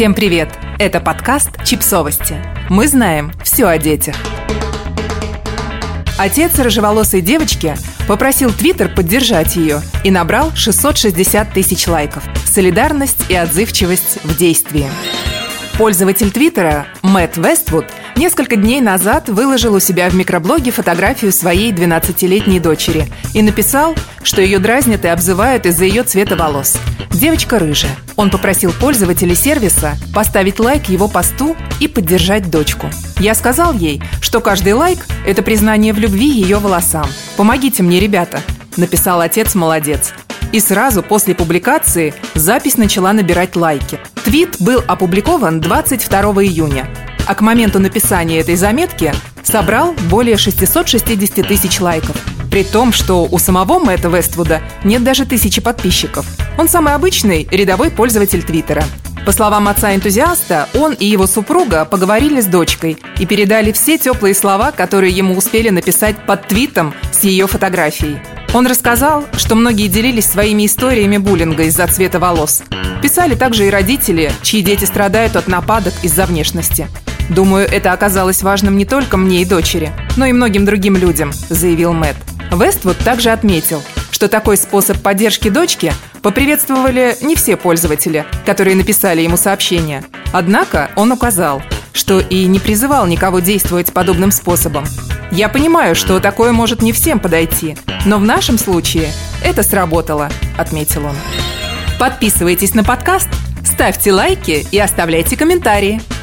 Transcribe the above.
Всем привет! Это подкаст «Чипсовости». Мы знаем все о детях. Отец рыжеволосой девочки попросил Твиттер поддержать ее и набрал 660 тысяч лайков. Солидарность и отзывчивость в действии. Пользователь Твиттера Мэтт Вествуд несколько дней назад выложил у себя в микроблоге фотографию своей 12-летней дочери и написал, что ее дразнят и обзывают из-за ее цвета волос. Девочка рыжая. Он попросил пользователей сервиса поставить лайк его посту и поддержать дочку. Я сказал ей, что каждый лайк – это признание в любви ее волосам. «Помогите мне, ребята», – написал отец «Молодец». И сразу после публикации запись начала набирать лайки. Твит был опубликован 22 июня, а к моменту написания этой заметки собрал более 660 тысяч лайков. При том, что у самого Мэтта Вествуда нет даже тысячи подписчиков. Он самый обычный рядовой пользователь Твиттера. По словам отца-энтузиаста, он и его супруга поговорили с дочкой и передали все теплые слова, которые ему успели написать под твитом с ее фотографией. Он рассказал, что многие делились своими историями буллинга из-за цвета волос. Писали также и родители, чьи дети страдают от нападок из-за внешности. «Думаю, это оказалось важным не только мне и дочери, но и многим другим людям», – заявил Мэтт. Вествуд также отметил, что такой способ поддержки дочки поприветствовали не все пользователи, которые написали ему сообщения. Однако он указал, что и не призывал никого действовать подобным способом. Я понимаю, что такое может не всем подойти, но в нашем случае это сработало, отметил он. Подписывайтесь на подкаст, ставьте лайки и оставляйте комментарии.